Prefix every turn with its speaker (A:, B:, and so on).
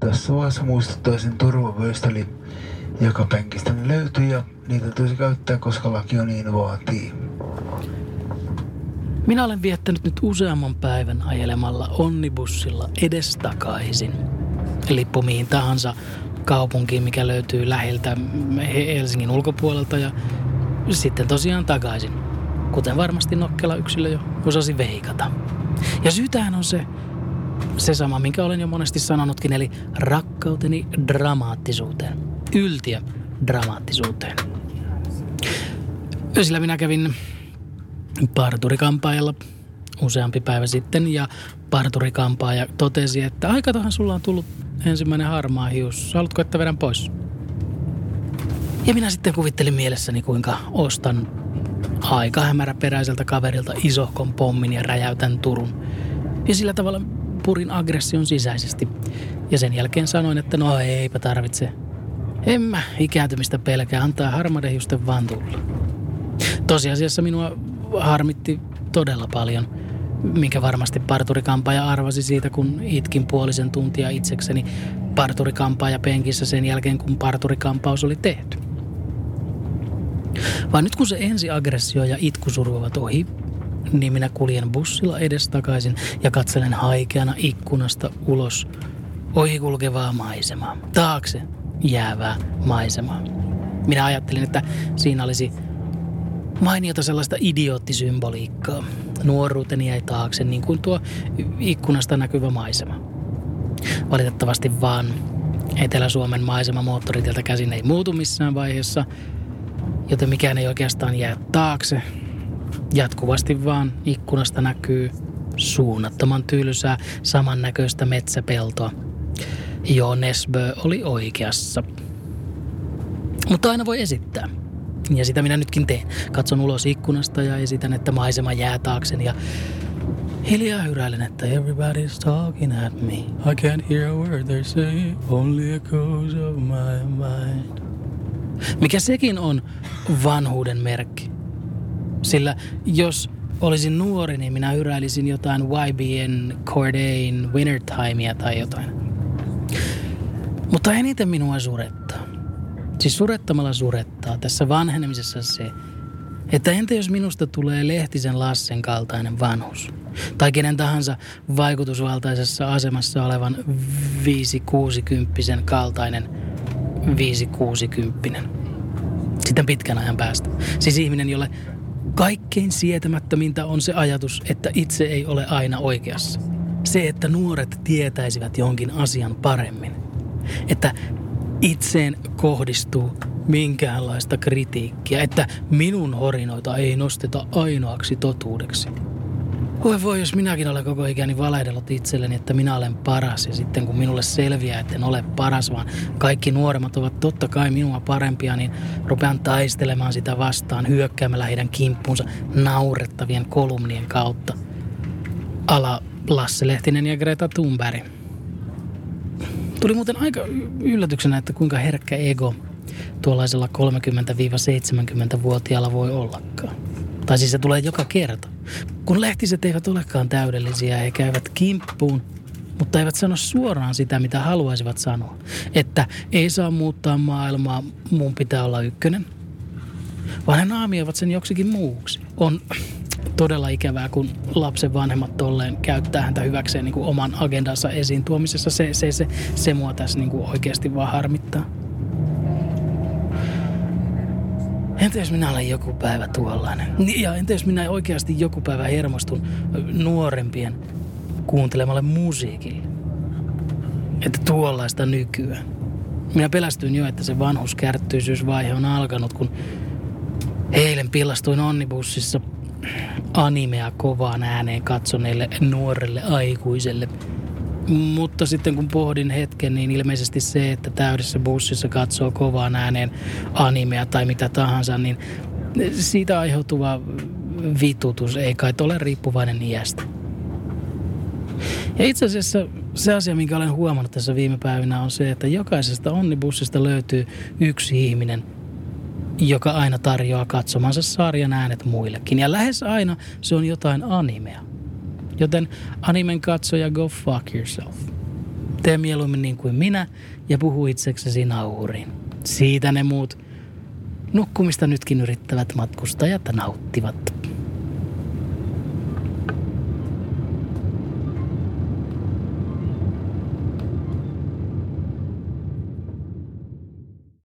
A: Tässä vaiheessa muistuttaisin turvavöistä, joka penkistä ne löytyy ja niitä tulisi käyttää, koska laki on niin vaatii.
B: Minä olen viettänyt nyt useamman päivän ajelemalla onnibussilla edestakaisin. Lippu mihin tahansa kaupunkiin, mikä löytyy läheltä Helsingin ulkopuolelta ja sitten tosiaan takaisin. Kuten varmasti nokkela yksilö jo osasi veikata. Ja syytähän on se, se sama, minkä olen jo monesti sanonutkin, eli rakkauteni dramaattisuuteen. Yltiö dramaattisuuteen. Sillä minä kävin parturikampaajalla useampi päivä sitten ja parturikampaaja totesi, että aikatahan sulla on tullut ensimmäinen harmaa hius. Haluatko, että vedän pois? Ja minä sitten kuvittelin mielessäni, kuinka ostan aika hämäräperäiseltä kaverilta isohkon pommin ja räjäytän Turun. Ja sillä tavalla purin aggression sisäisesti. Ja sen jälkeen sanoin, että no eipä tarvitse. En mä ikääntymistä pelkää, antaa harmadehiusten vaan tulla. Tosiasiassa minua harmitti todella paljon, minkä varmasti parturikampaaja arvasi siitä, kun itkin puolisen tuntia itsekseni parturikampaaja penkissä sen jälkeen, kun parturikampaus oli tehty. Vaan nyt kun se ensi aggressio ja itkusuru ovat ohi, niin minä kuljen bussilla edestakaisin ja katselen haikeana ikkunasta ulos ohikulkevaa maisemaa. Taakse jäävää maisemaa. Minä ajattelin, että siinä olisi mainiota sellaista idioottisymboliikkaa. Nuoruuteni jäi taakse, niin kuin tuo ikkunasta näkyvä maisema. Valitettavasti vaan Etelä-Suomen maisema moottoritieltä käsin ei muutu missään vaiheessa, joten mikään ei oikeastaan jää taakse. Jatkuvasti vaan ikkunasta näkyy suunnattoman tylsää samannäköistä metsäpeltoa. Joo, Nesbö oli oikeassa. Mutta aina voi esittää. Ja sitä minä nytkin teen. Katson ulos ikkunasta ja esitän, että maisema jää taakseni ja hiljaa hyräilen, että everybody's talking at me. I can't hear a word they're saying, only echoes of my mind. Mikä sekin on vanhuuden merkki. Sillä jos olisin nuori, niin minä hyräilisin jotain YBN Cordain Wintertimea tai jotain. Mutta eniten minua surettaa Siis surettamalla surettaa tässä vanhenemisessa se, että entä jos minusta tulee Lehtisen Lassen kaltainen vanhus? Tai kenen tahansa vaikutusvaltaisessa asemassa olevan 560 kaltainen 560 Sitten pitkän ajan päästä. Siis ihminen, jolle kaikkein sietämättömintä on se ajatus, että itse ei ole aina oikeassa. Se, että nuoret tietäisivät jonkin asian paremmin. Että itseen kohdistuu minkäänlaista kritiikkiä, että minun horinoita ei nosteta ainoaksi totuudeksi. Voi voi, jos minäkin olen koko ikäni valehdellut itselleni, että minä olen paras ja sitten kun minulle selviää, että en ole paras, vaan kaikki nuoremmat ovat totta kai minua parempia, niin rupean taistelemaan sitä vastaan hyökkäämällä heidän kimppuunsa naurettavien kolumnien kautta. Ala Lasse Lehtinen ja Greta Thunberg. Tuli muuten aika yllätyksenä, että kuinka herkkä ego tuollaisella 30-70-vuotiaalla voi ollakaan. Tai siis se tulee joka kerta. Kun lehtiset eivät olekaan täydellisiä, he käyvät kimppuun, mutta eivät sano suoraan sitä, mitä haluaisivat sanoa. Että ei saa muuttaa maailmaa, mun pitää olla ykkönen. Vaan he naamioivat sen joksikin muuksi. On todella ikävää, kun lapsen vanhemmat tolleen käyttää häntä hyväkseen niin kuin oman agendansa esiin tuomisessa. Se, se, se, se mua tässä niin kuin oikeasti vaan harmittaa. Entä jos minä olen joku päivä tuollainen? Ja entä jos minä oikeasti joku päivä hermostun nuorempien kuuntelemalle musiikille? Että tuollaista nykyään. Minä pelästyin jo, että se vanhuskärttyisyysvaihe on alkanut, kun eilen pillastuin onnibussissa animea kovaan ääneen katsoneelle nuorelle aikuiselle. Mutta sitten kun pohdin hetken, niin ilmeisesti se, että täydessä bussissa katsoo kovaan ääneen animea tai mitä tahansa, niin siitä aiheutuva vitutus ei kai ole riippuvainen iästä. Ja itse asiassa se asia, minkä olen huomannut tässä viime päivinä on se, että jokaisesta onnibussista löytyy yksi ihminen – joka aina tarjoaa katsomansa sarjan äänet muillekin. Ja lähes aina se on jotain animea. Joten animen katsoja go fuck yourself. Tee mieluummin niin kuin minä ja puhu itseksesi nauhuriin. Siitä ne muut nukkumista nytkin yrittävät matkustajat nauttivat.